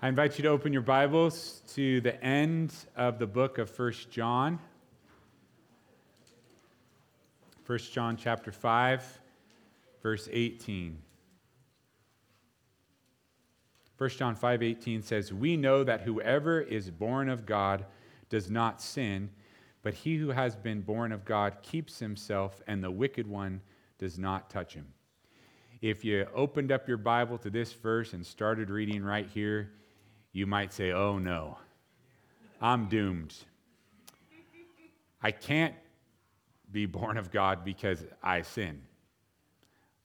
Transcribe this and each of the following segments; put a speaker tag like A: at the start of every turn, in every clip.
A: I invite you to open your Bibles to the end of the book of 1 John. 1 John chapter 5, verse 18. 1 John 5:18 says, "We know that whoever is born of God does not sin, but he who has been born of God keeps himself, and the wicked one does not touch him." If you opened up your Bible to this verse and started reading right here, you might say, oh no, I'm doomed. I can't be born of God because I sin.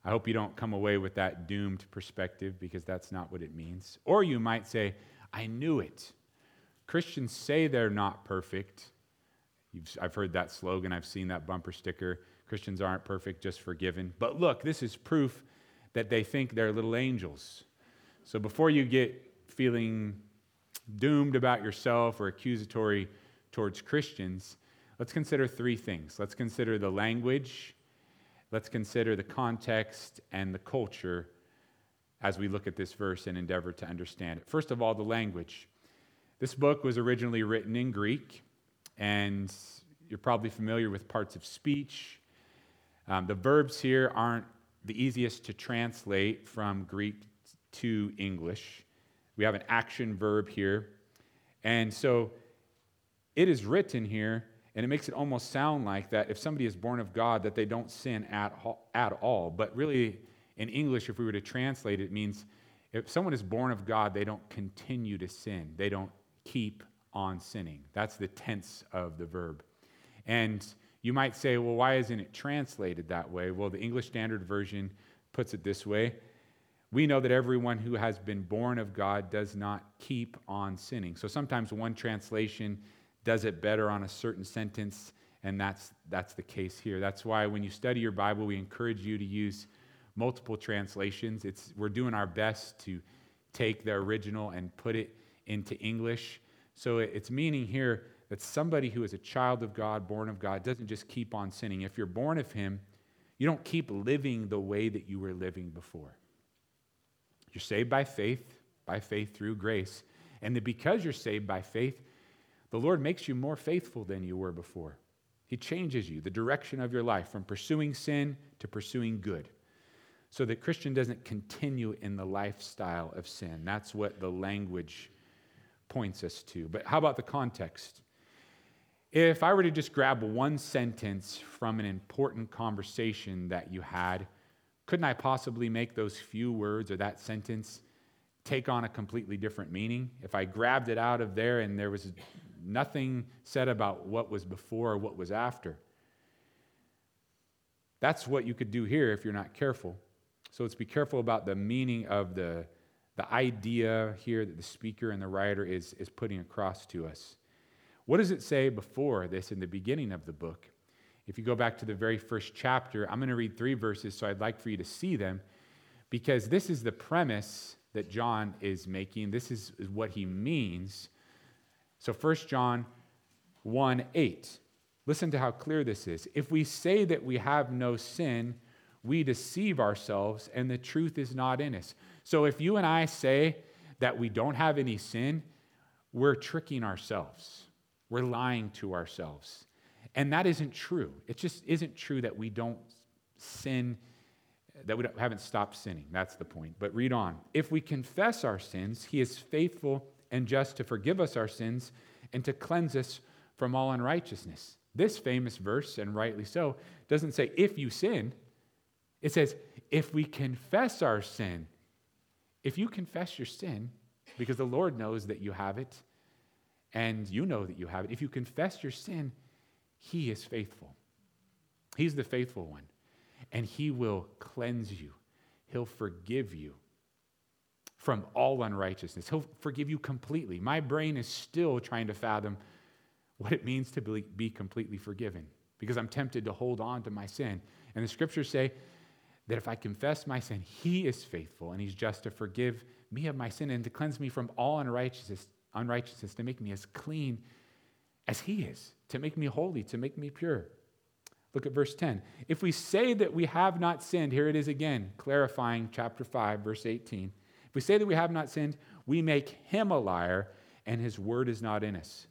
A: I hope you don't come away with that doomed perspective because that's not what it means. Or you might say, I knew it. Christians say they're not perfect. You've, I've heard that slogan, I've seen that bumper sticker. Christians aren't perfect, just forgiven. But look, this is proof that they think they're little angels. So before you get feeling doomed about yourself or accusatory towards Christians, let's consider three things. Let's consider the language, let's consider the context and the culture as we look at this verse and endeavor to understand it. First of all, the language. This book was originally written in Greek, and you're probably familiar with parts of speech. Um, the verbs here aren't the easiest to translate from Greek to English. We have an action verb here. And so it is written here, and it makes it almost sound like that if somebody is born of God, that they don't sin at, at all. But really, in English, if we were to translate it, it means if someone is born of God, they don't continue to sin. They don't keep on sinning. That's the tense of the verb. And you might say, well, why isn't it translated that way? Well, the English Standard Version puts it this way we know that everyone who has been born of God does not keep on sinning. So sometimes one translation does it better on a certain sentence, and that's, that's the case here. That's why when you study your Bible, we encourage you to use multiple translations. It's, we're doing our best to take the original and put it into English. So it's meaning here that somebody who is a child of God, born of God, doesn't just keep on sinning. If you're born of Him, you don't keep living the way that you were living before. You're saved by faith, by faith through grace. And that because you're saved by faith, the Lord makes you more faithful than you were before. He changes you, the direction of your life, from pursuing sin to pursuing good. So that Christian doesn't continue in the lifestyle of sin. That's what the language points us to. But how about the context? If I were to just grab one sentence from an important conversation that you had, couldn't I possibly make those few words or that sentence take on a completely different meaning? If I grabbed it out of there and there was nothing said about what was before or what was after. That's what you could do here if you're not careful. So let's be careful about the meaning of the, the idea here that the speaker and the writer is, is putting across to us. What does it say before this in the beginning of the book? If you go back to the very first chapter, I'm going to read three verses, so I'd like for you to see them because this is the premise that John is making. This is, what he means. So 1 John 1 8. Listen to how clear this is. If we say that we have no sin, we deceive ourselves and the truth is not in us. So if you and I say that we don't have any sin, we're tricking ourselves. We're lying to ourselves. And that isn't true. It just isn't true that we don't sin, that we haven't stopped sinning. That's the point. But read on. If we confess our sins, he is faithful and just to forgive us our sins and to cleanse us from all unrighteousness. This famous verse, and rightly so, doesn't say if you sin, it says if we confess our sin. If you confess your sin, because the Lord knows that you have it, and you know that you have it, if you confess your sin, he is faithful. He's the faithful one. And He will cleanse you, He'll forgive you from all unrighteousness. He'll forgive you completely. My brain is still trying to fathom what it means to be completely forgiven because I'm tempted to hold on to my sin. And the scriptures say that if I confess my sin, He is faithful and He's just to forgive me of my sin and to cleanse me from all unrighteousness, unrighteousness to make me as clean as He is to make me holy, to make me pure. Look at verse 10. If we say that we have not sinned, here it is again, clarifying chapter 5, verse 18. If we say that we have not sinned, we make him a liar, and his word is not in us.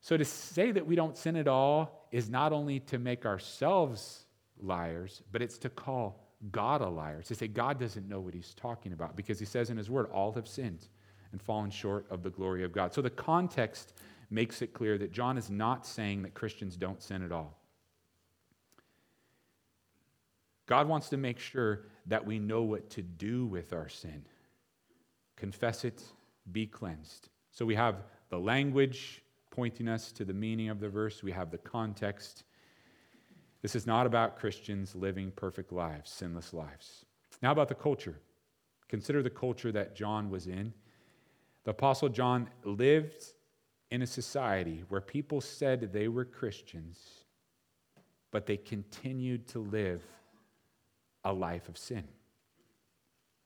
A: So to say that we don't sin at all is not only to make ourselves liars, but it's to call God a liar. To say God doesn't know what he's talking about because he says in his word, all have sinned and fallen short of the glory of God. So the context makes it clear that John is not saying that Christians don't sin at all. God wants to make sure that we know what to do with our sin. Confess it, be cleansed. So we have the language pointing us to the meaning of the verse, we have the context. This is not about Christians living perfect lives, sinless lives. Now, about the culture. Consider the culture that John was in. The Apostle John lived in a society where people said they were Christians, but they continued to live a life of sin.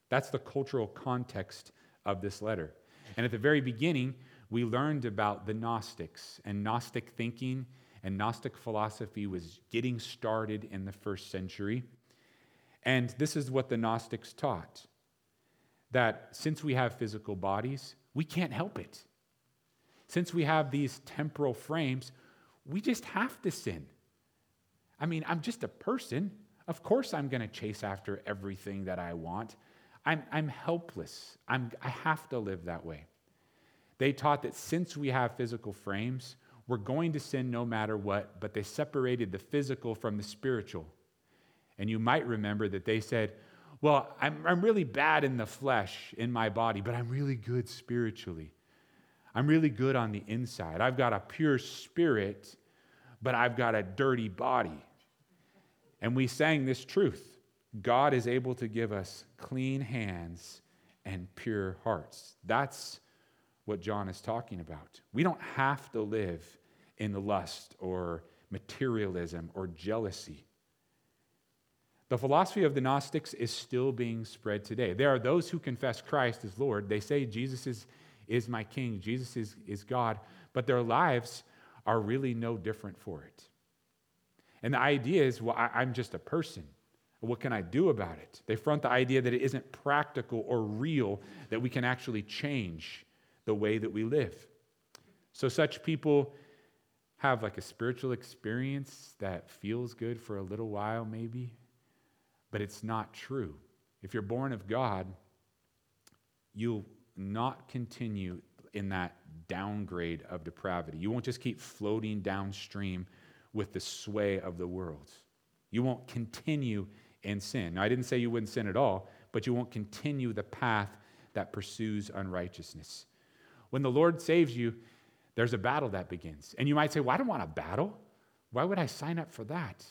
A: That's the cultural context of this letter. And at the very beginning, we learned about the Gnostics, and Gnostic thinking and Gnostic philosophy was getting started in the first century. And this is what the Gnostics taught that since we have physical bodies, we can't help it. Since we have these temporal frames, we just have to sin. I mean, I'm just a person. Of course, I'm going to chase after everything that I want. I'm, I'm helpless. I'm, I have to live that way. They taught that since we have physical frames, we're going to sin no matter what, but they separated the physical from the spiritual. And you might remember that they said, Well, I'm, I'm really bad in the flesh, in my body, but I'm really good spiritually. I'm really good on the inside. I've got a pure spirit, but I've got a dirty body. And we sang this truth God is able to give us clean hands and pure hearts. That's what John is talking about. We don't have to live in the lust or materialism or jealousy. The philosophy of the Gnostics is still being spread today. There are those who confess Christ as Lord. They say Jesus is, is my King, Jesus is, is God, but their lives are really no different for it. And the idea is, well, I, I'm just a person. What can I do about it? They front the idea that it isn't practical or real, that we can actually change the way that we live. So, such people have like a spiritual experience that feels good for a little while, maybe, but it's not true. If you're born of God, you'll not continue in that downgrade of depravity. You won't just keep floating downstream with the sway of the world. You won't continue in sin. Now, I didn't say you wouldn't sin at all, but you won't continue the path that pursues unrighteousness. When the Lord saves you, there's a battle that begins. And you might say, Well, I don't want a battle. Why would I sign up for that?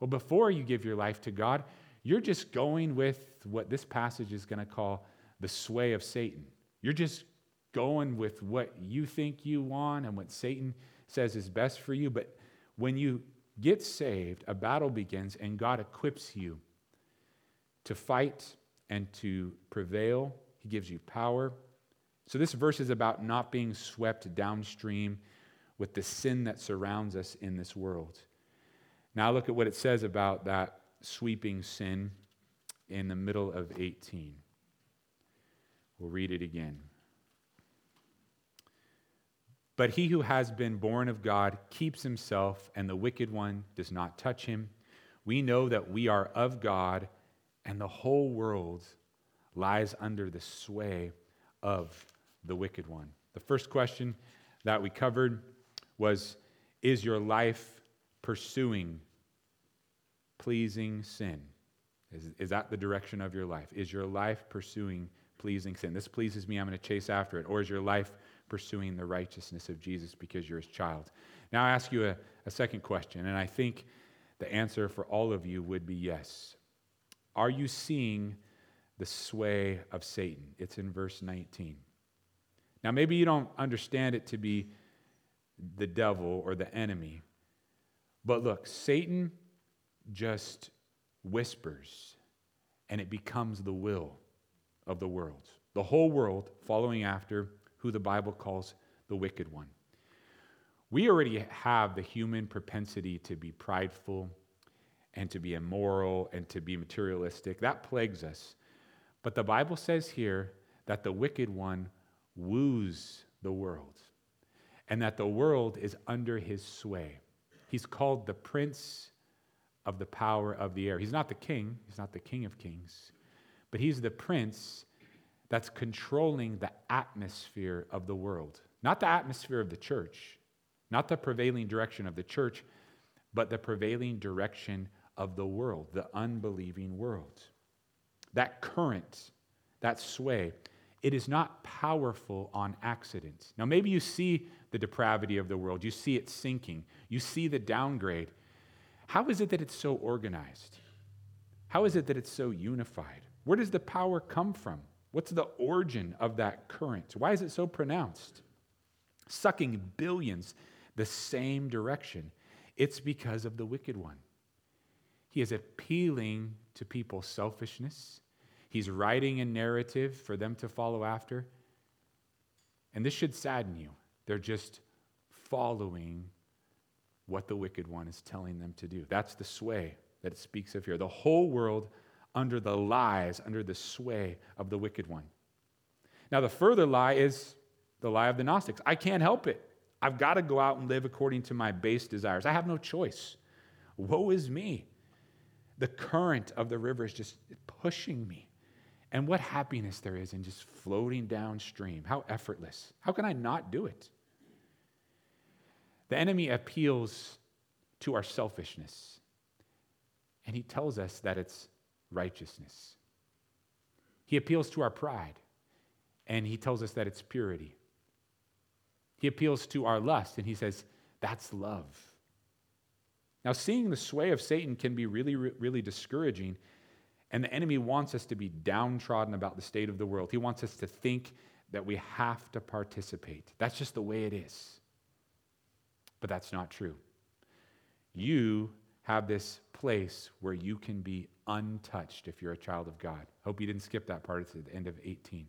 A: Well, before you give your life to God, you're just going with what this passage is going to call the sway of Satan. You're just going with what you think you want and what Satan says is best for you. But when you get saved, a battle begins and God equips you to fight and to prevail. He gives you power. So, this verse is about not being swept downstream with the sin that surrounds us in this world. Now, look at what it says about that sweeping sin in the middle of 18. We'll read it again. But he who has been born of God keeps himself, and the wicked one does not touch him. We know that we are of God, and the whole world lies under the sway of the wicked one. The first question that we covered was Is your life pursuing pleasing sin? Is, is that the direction of your life? Is your life pursuing pleasing sin? This pleases me, I'm going to chase after it. Or is your life pursuing the righteousness of Jesus because you're his child? Now, I ask you a, a second question, and I think the answer for all of you would be yes. Are you seeing the sway of Satan? It's in verse 19. Now, maybe you don't understand it to be the devil or the enemy, but look, Satan just whispers and it becomes the will of the world. The whole world following after who the Bible calls the wicked one. We already have the human propensity to be prideful and to be immoral and to be materialistic. That plagues us. But the Bible says here that the wicked one woos the world and that the world is under his sway. He's called the prince of the power of the air. He's not the king, he's not the king of kings, but he's the prince that's controlling the atmosphere of the world. Not the atmosphere of the church, not the prevailing direction of the church, but the prevailing direction of the world, the unbelieving world. That current, that sway, it is not powerful on accident. Now, maybe you see the depravity of the world, you see it sinking, you see the downgrade. How is it that it's so organized? How is it that it's so unified? Where does the power come from? What's the origin of that current? Why is it so pronounced? Sucking billions the same direction. It's because of the wicked one. He is appealing to people's selfishness. He's writing a narrative for them to follow after. And this should sadden you. They're just following what the wicked one is telling them to do. That's the sway that it speaks of here. The whole world under the lies, under the sway of the wicked one. Now, the further lie is the lie of the Gnostics. I can't help it. I've got to go out and live according to my base desires. I have no choice. Woe is me. The current of the river is just pushing me. And what happiness there is in just floating downstream. How effortless. How can I not do it? The enemy appeals to our selfishness. And he tells us that it's righteousness. He appeals to our pride. And he tells us that it's purity. He appeals to our lust. And he says, that's love. Now, seeing the sway of Satan can be really, really discouraging and the enemy wants us to be downtrodden about the state of the world. He wants us to think that we have to participate. That's just the way it is. But that's not true. You have this place where you can be untouched if you're a child of God. Hope you didn't skip that part It's at the end of 18.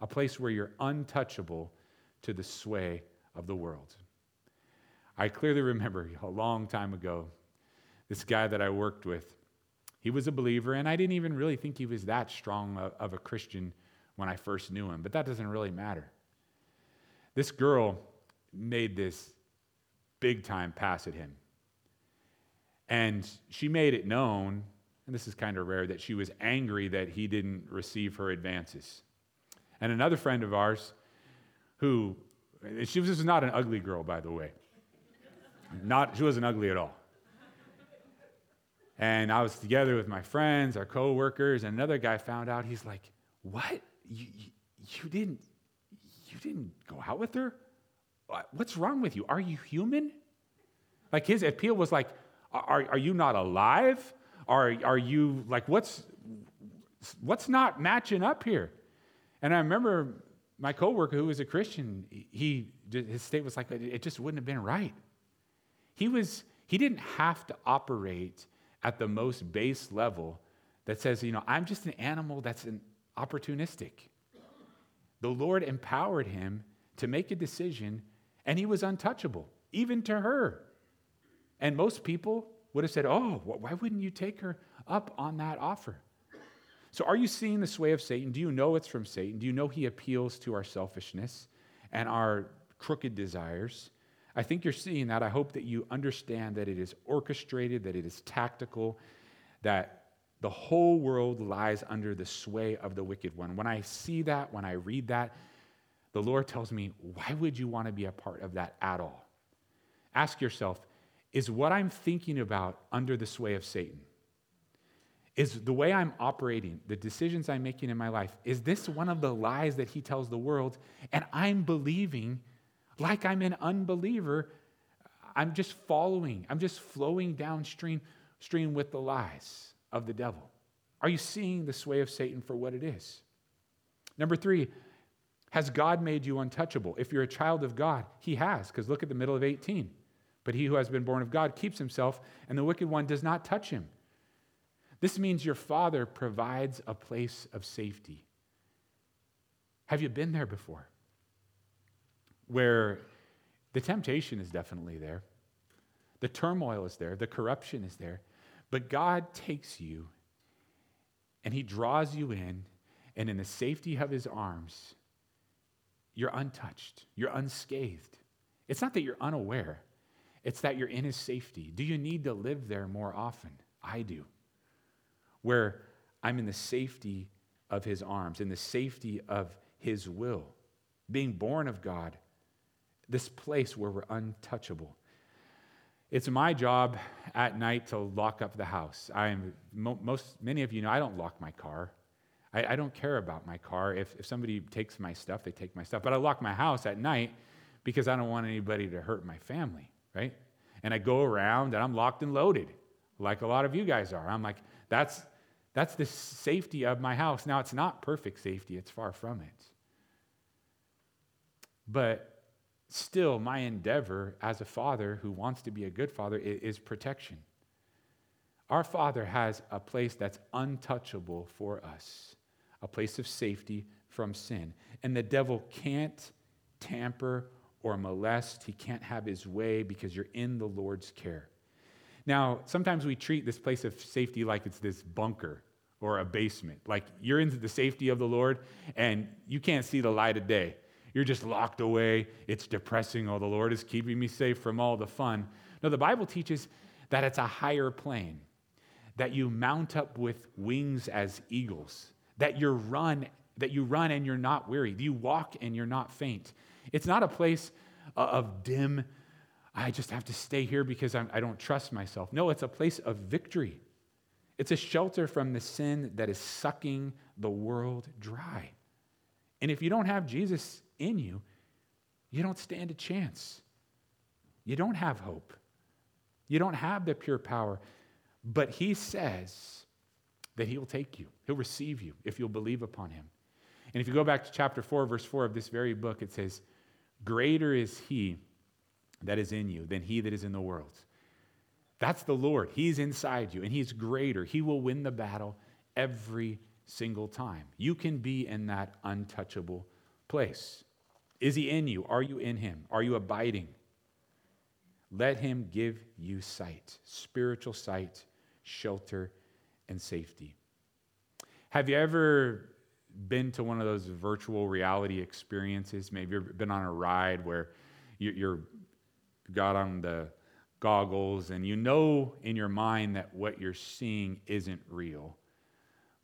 A: A place where you're untouchable to the sway of the world. I clearly remember a long time ago, this guy that I worked with, he was a believer, and I didn't even really think he was that strong of a Christian when I first knew him, but that doesn't really matter. This girl made this big time pass at him. And she made it known, and this is kind of rare, that she was angry that he didn't receive her advances. And another friend of ours, who, she was, not an ugly girl, by the way. Not, she wasn't ugly at all. And I was together with my friends, our coworkers, and another guy found out. He's like, "What? You, you, you didn't you didn't go out with her? What's wrong with you? Are you human?" Like his appeal was like, "Are, are you not alive? Are, are you like what's what's not matching up here?" And I remember my coworker who was a Christian. He his state was like, "It just wouldn't have been right." He was he didn't have to operate at the most base level that says, you know, I'm just an animal that's an opportunistic. The Lord empowered him to make a decision, and he was untouchable, even to her. And most people would have said, Oh, why wouldn't you take her up on that offer? So, are you seeing the sway of Satan? Do you know it's from Satan? Do you know he appeals to our selfishness and our crooked desires? I think you're seeing that. I hope that you understand that it is orchestrated, that it is tactical, that the whole world lies under the sway of the wicked one. When I see that, when I read that, the Lord tells me, why would you want to be a part of that at all? Ask yourself, is what I'm thinking about under the sway of Satan? Is the way I'm operating, the decisions I'm making in my life, is this one of the lies that he tells the world? And I'm believing like I'm an unbeliever. I'm just following, I'm just flowing downstream stream with the lies of the devil. Are you seeing the sway of Satan for what it is? Number three, has God made you untouchable? If you're a child of God, He has, because look at the middle of 18. But he who has been born of God keeps himself, and the wicked one does not touch him. This means your Father provides a place of safety. Have you been there before? where the temptation is definitely there, the turmoil is there, the corruption is there, but God takes you and He draws you in and in the safety of his arms, you're untouched, you're unscathed. It's not that you're unaware, it's that you're in his safety. Do you need to live there more often? I do. Where I'm in the safety of his arms, in the safety of his will. Being born of God, this place where we're untouchable. It's my job at night to lock up the house. I am most many of you know I don't lock my car. I, I don't care about my car. If, if somebody takes my stuff, they take my stuff. But I lock my house at night because I don't want anybody to hurt my family, right? And I go around and I'm locked and loaded, like a lot of you guys are. I'm like, that's that's the safety of my house. Now, it's not perfect safety, it's far from it. But still, my endeavor as a father who wants to be a good father is protection. Our Father has a place that's untouchable for us, a place of safety from sin. And the devil can't tamper or molest, he can't have his way because you're in the Lord's care. Now, sometimes we treat this place of safety like it's this bunker or a basement. Like you're into the safety of the Lord and you can't see the light of day. You're just locked away. It's depressing. Oh, the Lord is keeping me safe from all the fun. No, the Bible teaches that it's a higher plane, that you mount up with wings as eagles, that you run, that you run and you're not weary, you walk and you're not faint. It's not a place uh, of dim, I just have to stay here because I do not trust myself. No, it's a place of victory. It's a shelter from the sin that is sucking the world dry. And if you don't have Jesus in you, you don't stand a chance. You don't have hope. You don't have the pure power. But he says that he will take you, he'll receive you if you'll believe upon him. And if you go back to chapter 4, verse 4 of this very book, it says, Greater is he that is in you than he that is in the world. That's the Lord. He's inside you and He's greater. He will win the battle every single time. You can be in that untouchable place. Is He in you? Are you in Him? Are you abiding? Let Him give you sight, spiritual sight, shelter, and safety. Have you ever been to one of those virtual reality experiences? Maybe you've been on a ride where you're got on the goggles and you know in your mind that what you're seeing isn't real,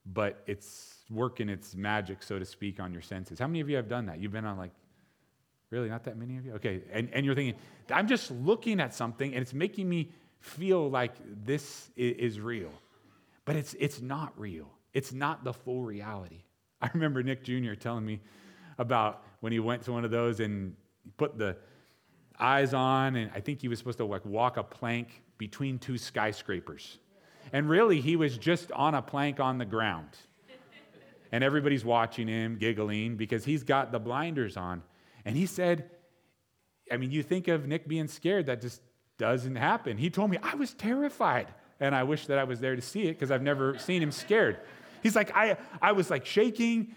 A: but it's working its magic, so to speak, on your senses. How many of you have done that? You've been on like, really, not that many of you? Okay, and, and you're thinking, I'm just looking at something and it's making me feel like this is real. But it's, it's not real, it's not the full reality. I remember Nick Jr. telling me about when he went to one of those and put the eyes on, and I think he was supposed to like walk a plank between two skyscrapers. And really, he was just on a plank on the ground. And everybody's watching him, giggling, because he's got the blinders on. And he said, I mean, you think of Nick being scared, that just doesn't happen. He told me, I was terrified. And I wish that I was there to see it because I've never seen him scared. He's like, I, I was like shaking.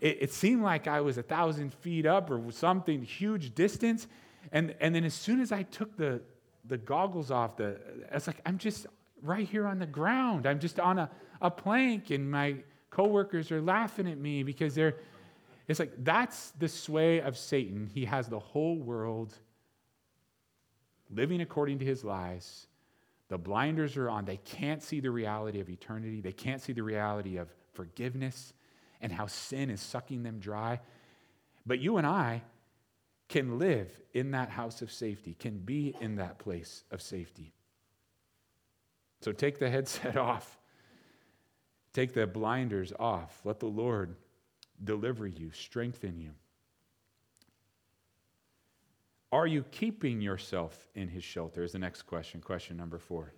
A: It, it seemed like I was a thousand feet up or something, huge distance. And, and then as soon as I took the, the goggles off, the, I was like, I'm just right here on the ground. I'm just on a, a plank, and my coworkers are laughing at me because they're, it's like that's the sway of Satan. He has the whole world living according to his lies. The blinders are on. They can't see the reality of eternity, they can't see the reality of forgiveness and how sin is sucking them dry. But you and I, can live in that house of safety, can be in that place of safety. So take the headset off, take the blinders off. Let the Lord deliver you, strengthen you. Are you keeping yourself in his shelter? Is the next question, question number four.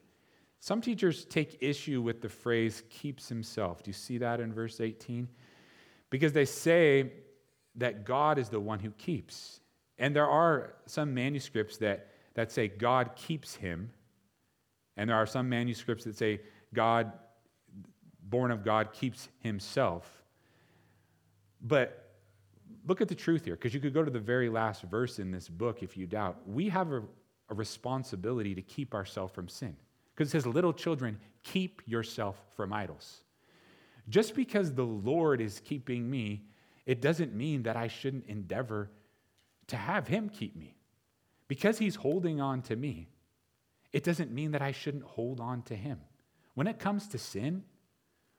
A: Some teachers take issue with the phrase keeps himself. Do you see that in verse 18? Because they say that God is the one who keeps. And there are some manuscripts that, that say God keeps him, and there are some manuscripts that say God, born of God, keeps himself. But look at the truth here, because you could go to the very last verse in this book if you doubt. We have a, a responsibility to keep ourselves from sin. Because it says, Little children, keep yourself from idols. Just because the Lord is keeping me, it doesn't mean that I shouldn't endeavor to have Him keep me. Because He's holding on to me, it doesn't mean that I shouldn't hold on to Him. When it comes to sin,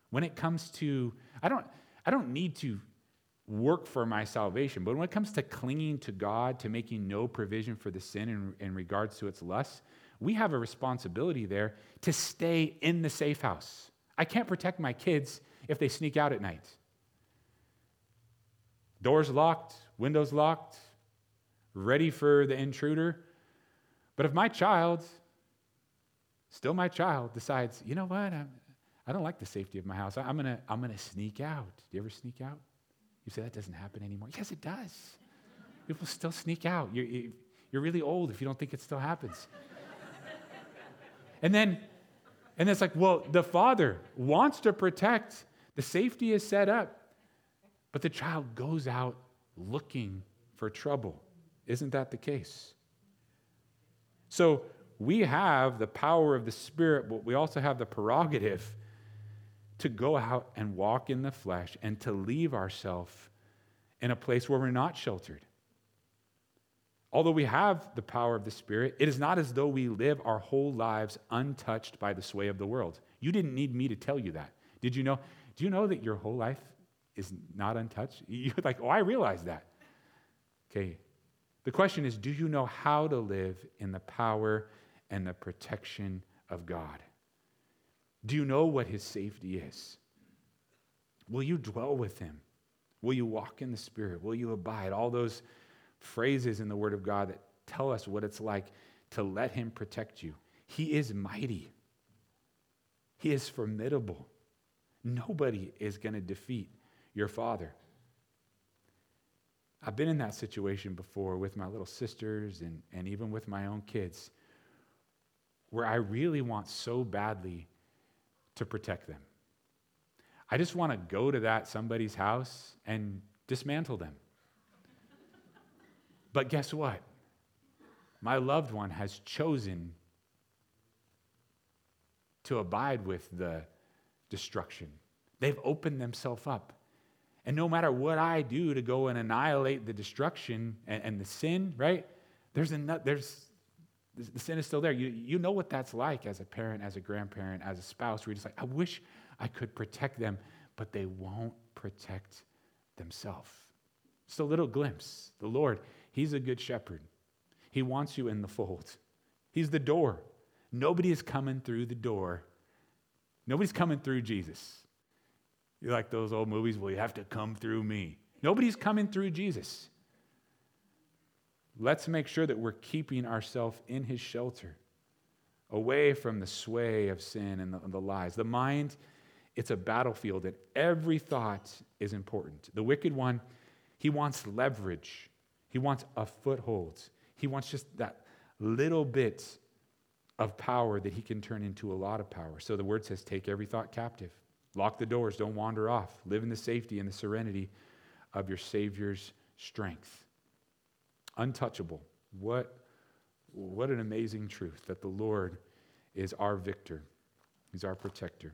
A: when it comes to, I don't, I don't need to work for my salvation, but when it comes to clinging to God, to making no provision for the sin in, in regards to its lusts, we have a responsibility there to stay in the safe house. I can't protect my kids if they sneak out at night. Doors locked, windows locked, ready for the intruder. But if my child, still my child, decides, you know what, I'm, I do not like the safety of my house, I'm to I'm to sneak out. Do you ever sneak out? You say that doesn't happen anymore. Yes, it does. People still sneak out. You're, you're really old if you don't think it still happens. and then, and it's like, well, the father wants to protect, the safety is set up, but the child goes out looking for trouble. Isn't that the case? So we have the power of the Spirit, but we also have the prerogative to go out and walk in the flesh and to leave ourselves in a place where we're not sheltered. Although we have the power of the Spirit, it is not as though we live our whole lives untouched by the sway of the world. You didn't need me to tell you that. Did you know? Do you know that your whole life is not untouched? You're like, oh, I realize that. Okay. The question is do you know how to live in the power and the protection of God? Do you know what his safety is? Will you dwell with him? Will you walk in the Spirit? Will you abide? All those phrases in the Word of God that tell us what it's like to let him protect you. He is mighty, he is formidable. Nobody is going to defeat your father. I've been in that situation before with my little sisters and, and even with my own kids where I really want so badly to protect them. I just want to go to that somebody's house and dismantle them. but guess what? My loved one has chosen to abide with the destruction. They've opened themselves up. And no matter what I do to go and annihilate the destruction and, and the sin, right? There's, enough, there's the sin is still there. You, you know what that's like as a parent, as a grandparent, as a spouse, where you're just like, I wish I could protect them, but they won't protect themselves. Just a little glimpse. The Lord, He's a good shepherd. He wants you in the fold. He's the door. Nobody is coming through the door. Nobody's coming through Jesus. You like those old movies? Well, you have to come through me. Nobody's coming through Jesus. Let's make sure that we're keeping ourselves in his shelter, away from the sway of sin and the, the lies. The mind, it's a battlefield, and every thought is important. The wicked one, he wants leverage, he wants a foothold, he wants just that little bit of power that he can turn into a lot of power. So the word says, take every thought captive. Lock the doors, don't wander off. Live in the safety and the serenity of your Savior's strength untouchable. What, what an amazing truth that the Lord is our victor, He's our protector.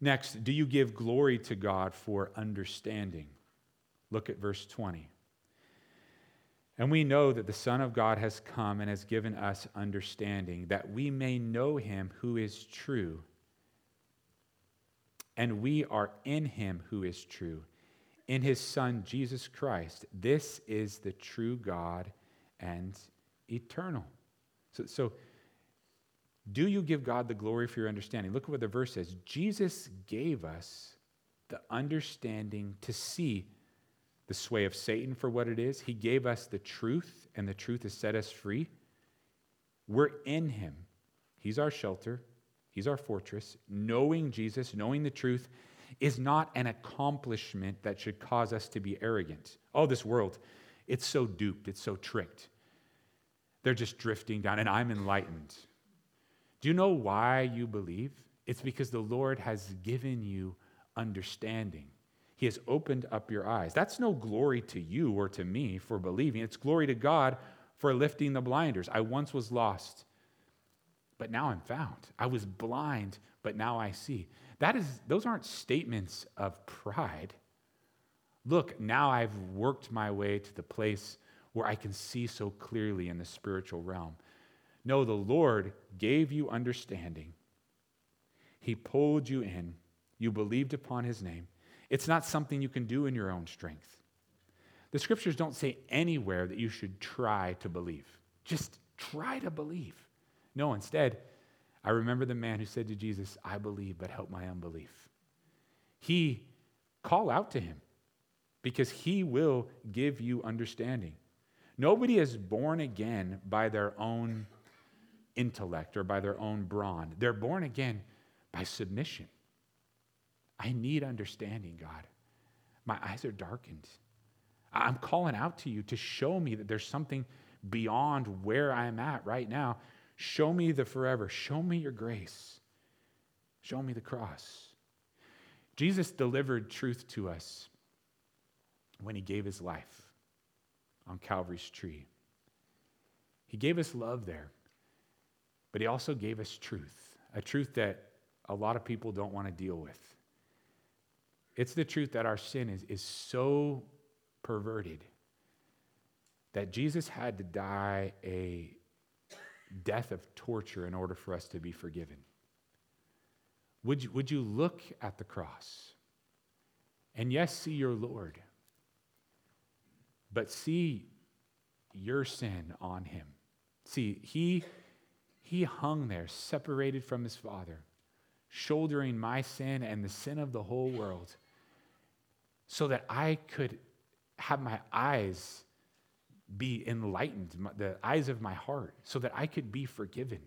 A: Next, do you give glory to God for understanding? Look at verse 20. And we know that the Son of God has come and has given us understanding, that we may know him who is true. And we are in him who is true in his Son, Jesus Christ. This is the true God and eternal. So, so, do you give God the glory for your understanding? Look at what the verse says. Jesus gave us the understanding to see the sway of Satan for what it is. He gave us the truth, and the truth has set us free. We're in him. He's our shelter, he's our fortress. Knowing Jesus, knowing the truth, is not an accomplishment that should cause us to be arrogant. Oh, this world, it's so duped, it's so tricked. They're just drifting down, and I'm enlightened. Do you know why you believe? It's because the Lord has given you understanding. He has opened up your eyes. That's no glory to you or to me for believing. It's glory to God for lifting the blinders. I once was lost, but now I'm found. I was blind, but now I see. That is, those aren't statements of pride. Look, now I've worked my way to the place where I can see so clearly in the spiritual realm. No, the Lord gave you understanding. He pulled you in. You believed upon his name. It's not something you can do in your own strength. The scriptures don't say anywhere that you should try to believe. Just try to believe. No, instead, I remember the man who said to Jesus, I believe, but help my unbelief. He call out to him because he will give you understanding. Nobody is born again by their own intellect or by their own brawn. They're born again by submission. I need understanding, God. My eyes are darkened. I'm calling out to you to show me that there's something beyond where I'm at right now. Show me the forever. Show me your grace. Show me the cross. Jesus delivered truth to us when he gave his life on Calvary's tree. He gave us love there, but he also gave us truth, a truth that a lot of people don't want to deal with. It's the truth that our sin is, is so perverted that Jesus had to die a death of torture in order for us to be forgiven. Would you, would you look at the cross and, yes, see your Lord, but see your sin on him? See, he, he hung there, separated from his Father, shouldering my sin and the sin of the whole world, so that I could have my eyes be enlightened, the eyes of my heart, so that I could be forgiven,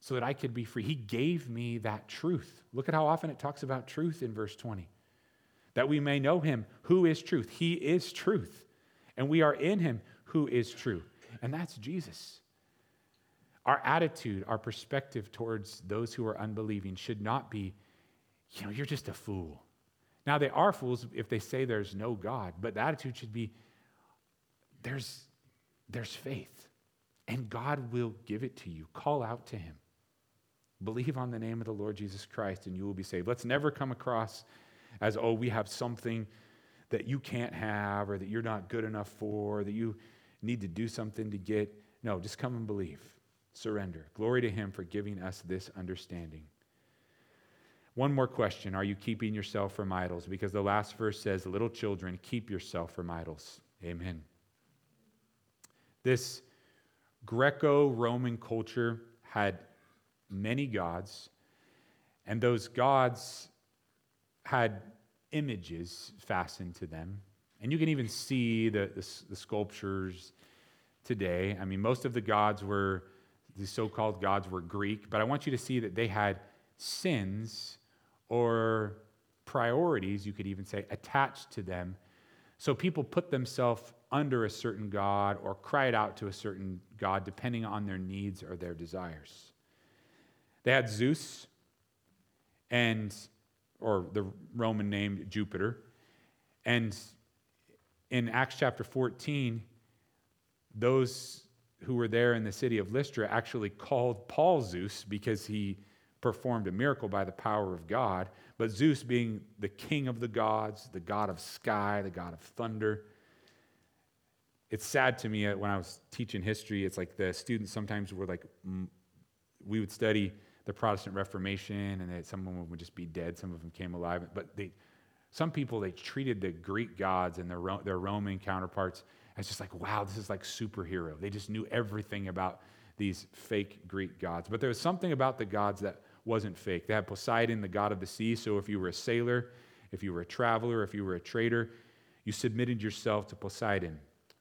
A: so that I could be free. He gave me that truth. Look at how often it talks about truth in verse 20. That we may know him who is truth. He is truth. And we are in him who is true. And that's Jesus. Our attitude, our perspective towards those who are unbelieving should not be, you know, you're just a fool. Now, they are fools if they say there's no God, but the attitude should be, there's, there's faith, and God will give it to you. Call out to Him. Believe on the name of the Lord Jesus Christ, and you will be saved. Let's never come across as, oh, we have something that you can't have, or that you're not good enough for, that you need to do something to get. No, just come and believe. Surrender. Glory to Him for giving us this understanding. One more question Are you keeping yourself from idols? Because the last verse says, Little children, keep yourself from idols. Amen. This Greco Roman culture had many gods, and those gods had images fastened to them. And you can even see the, the, the sculptures today. I mean, most of the gods were, the so called gods were Greek, but I want you to see that they had sins or priorities, you could even say, attached to them. So people put themselves under a certain God or cried out to a certain God depending on their needs or their desires. They had Zeus and or the Roman name Jupiter. And in Acts chapter 14, those who were there in the city of Lystra actually called Paul Zeus because he performed a miracle by the power of God. But Zeus, being the king of the gods, the god of sky, the god of thunder, it's sad to me uh, when I was teaching history, it's like the students sometimes were like, we would study the Protestant Reformation, and some of them would just be dead, some of them came alive. But they, some people, they treated the Greek gods and their, their Roman counterparts as just like, wow, this is like superhero. They just knew everything about these fake Greek gods. But there was something about the gods that wasn't fake. They had Poseidon, the god of the sea. So if you were a sailor, if you were a traveler, if you were a trader, you submitted yourself to Poseidon.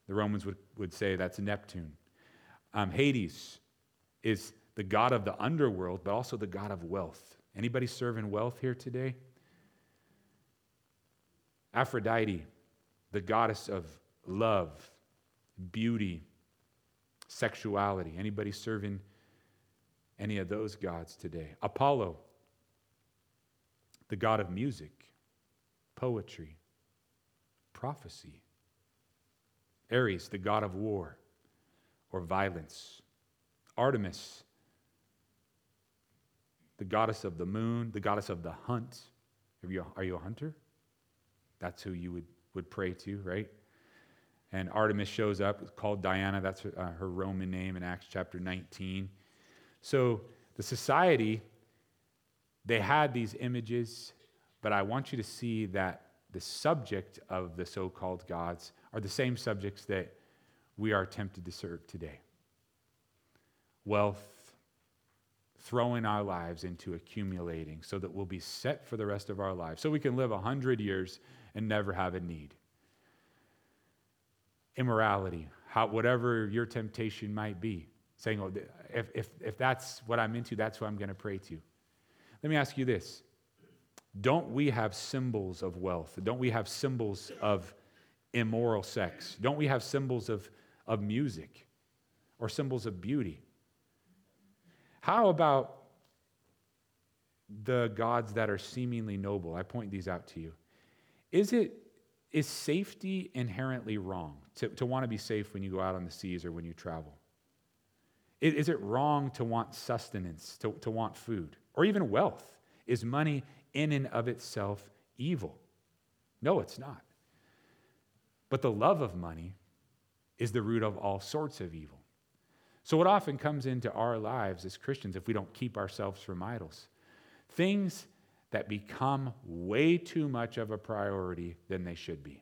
A: The Romans would, would say that's Neptune. Um, Hades is the god of the underworld, but also the god of wealth. Anybody serving wealth here today? Aphrodite, the goddess of love, beauty, sexuality. Anybody serving any of those gods today? Apollo, the god of music, poetry, prophecy. Ares, the god of war or violence. Artemis, the goddess of the moon, the goddess of the hunt. Are you, are you a hunter? That's who you would, would pray to, right? And Artemis shows up, called Diana. That's her, uh, her Roman name in Acts chapter 19. So the society, they had these images, but I want you to see that the subject of the so called gods are the same subjects that we are tempted to serve today wealth, throwing our lives into accumulating so that we'll be set for the rest of our lives, so we can live 100 years and never have a need. Immorality, how, whatever your temptation might be, saying, oh, if, if, if that's what I'm into, that's what I'm going to pray to. Let me ask you this Don't we have symbols of wealth? Don't we have symbols of immoral sex? Don't we have symbols of, of music or symbols of beauty? How about the gods that are seemingly noble? I point these out to you. Is it is safety inherently wrong to, to want to be safe when you go out on the seas or when you travel? Is, it wrong to want sustenance, to, to want food, or even wealth? Is money in and of itself evil? No, it's not. But the love of money is the root of all sorts of evil. So, what often comes into our lives as Christians if we don't keep ourselves from idols? Things that become way too much of a priority than they should be.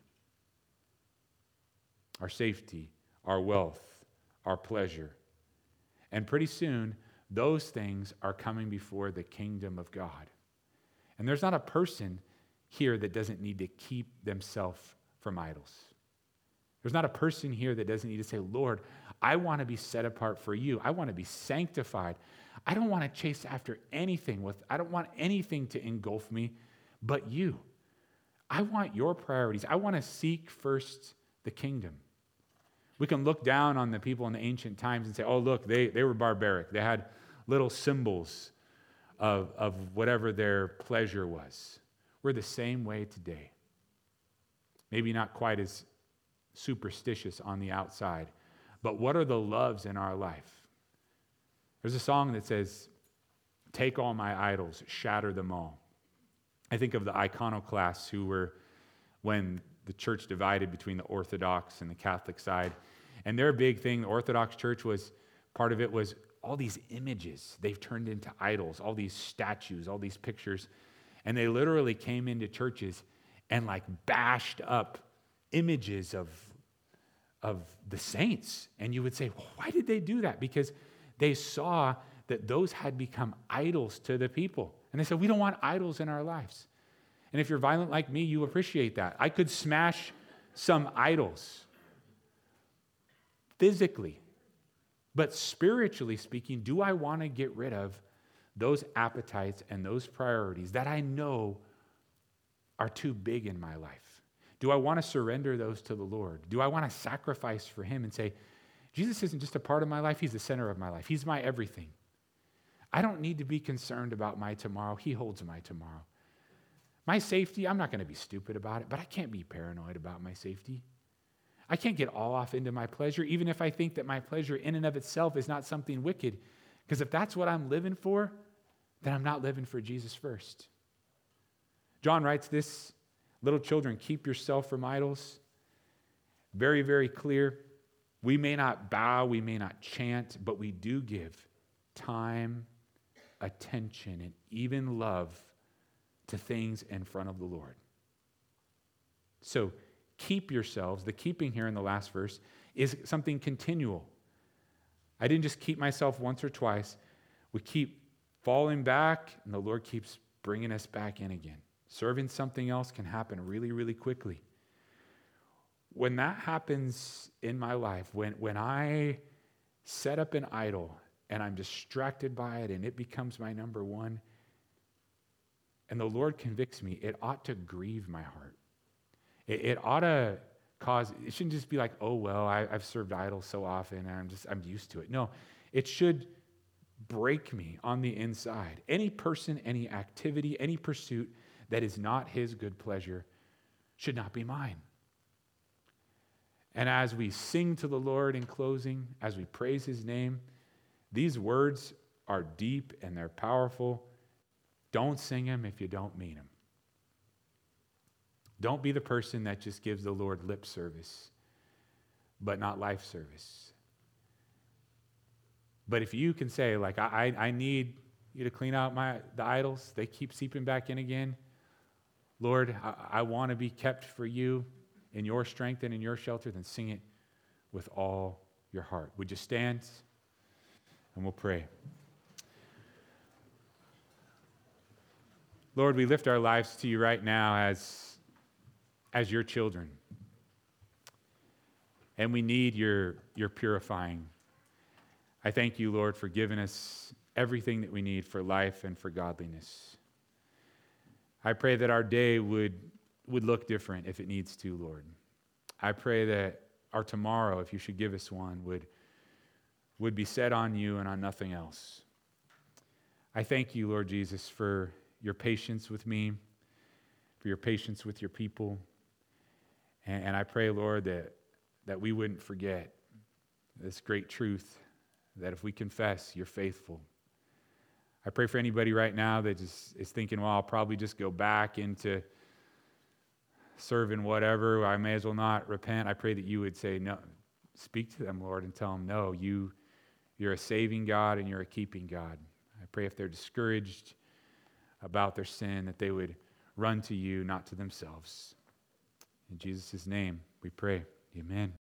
A: Our safety, our wealth, our pleasure. And pretty soon, those things are coming before the kingdom of God. And there's not a person here that doesn't need to keep themselves from idols. There's not a person here that doesn't need to say, Lord, I want to be set apart for you. I want to be sanctified. I don't want to chase after anything with I don't want anything to engulf me but you. I want your priorities. I want to seek first the kingdom. We can look down on the people in the ancient times and say, oh, look, they, they were barbaric. They had little symbols of, of whatever their pleasure was. We're the same way today. Maybe not quite as superstitious on the outside, but what are the loves in our life? There's a song that says, Take all my idols, shatter them all. I think of the iconoclasts who were, when the church divided between the Orthodox and the Catholic side, and their big thing, the Orthodox church was, part of it was all these images they've turned into idols, all these statues, all these pictures. And they literally came into churches and like bashed up images of of the saints. And you would say, why did they do that? Because they saw that those had become idols to the people. And they said, we don't want idols in our lives. And if you're violent like me, you appreciate that. I could smash some idols physically. But spiritually speaking, do I want to get rid of those appetites and those priorities that I know are too big in my life? Do I want to surrender those to the Lord? Do I want to sacrifice for Him and say, Jesus isn't just a part of my life, He's the center of my life, He's my everything. I don't need to be concerned about my tomorrow, He holds my tomorrow. My safety, I'm not going to be stupid about it, but I can't be paranoid about my safety. I can't get all off into my pleasure, even if I think that my pleasure in and of itself is not something wicked. Because if that's what I'm living for, then I'm not living for Jesus first. John writes this Little children, keep yourself from idols. Very, very clear. We may not bow, we may not chant, but we do give time, attention, and even love to things in front of the Lord. So keep yourselves. The keeping here in the last verse is something continual. I didn't just keep myself once or twice. We keep falling back, and the Lord keeps bringing us back in again. Serving something else can happen really, really quickly. When that happens in my life, when, when I set up an idol and I'm distracted by it and it becomes my number one, and the Lord convicts me, it ought to grieve my heart. It, it ought to cause, it shouldn't just be like, oh, well, I, I've served idols so often and I'm just, I'm used to it. No, it should break me on the inside. Any person, any activity, any pursuit that is not his good pleasure should not be mine. And as we sing to the Lord in closing, as we praise his name, these words are deep and they're powerful Don't sing them if you don't mean them. Don't be the person that just gives the Lord lip service, but not life service. But if you can say, like, I, I need you to clean out my, the idols, they keep seeping back in again. Lord, I, I want to be kept for you in your strength and in your shelter, then sing it with all your heart. Would you stand and we'll pray? Lord, we lift our lives to you right now as, as your children. And we need your, your purifying. I thank you, Lord, for giving us everything that we need for life and for godliness. I pray that our day would, would look different if it needs to, Lord. I pray that our tomorrow, if you should give us one, would, would be set on you and on nothing else. I thank you, Lord Jesus, for your patience with me, for your patience with your people. And, and I pray, Lord, that, that we wouldn't forget this great truth that if we confess, you're faithful. I pray for anybody right now that is, is thinking, well, I'll probably just go back into serving whatever. I may as well not repent. I pray that you would say, no, speak to them, Lord, and tell them, no, you, you're a saving God and you're a keeping God. I pray if they're discouraged about their sin, that they would run to you, not to themselves. In Jesus' name we pray. Amen.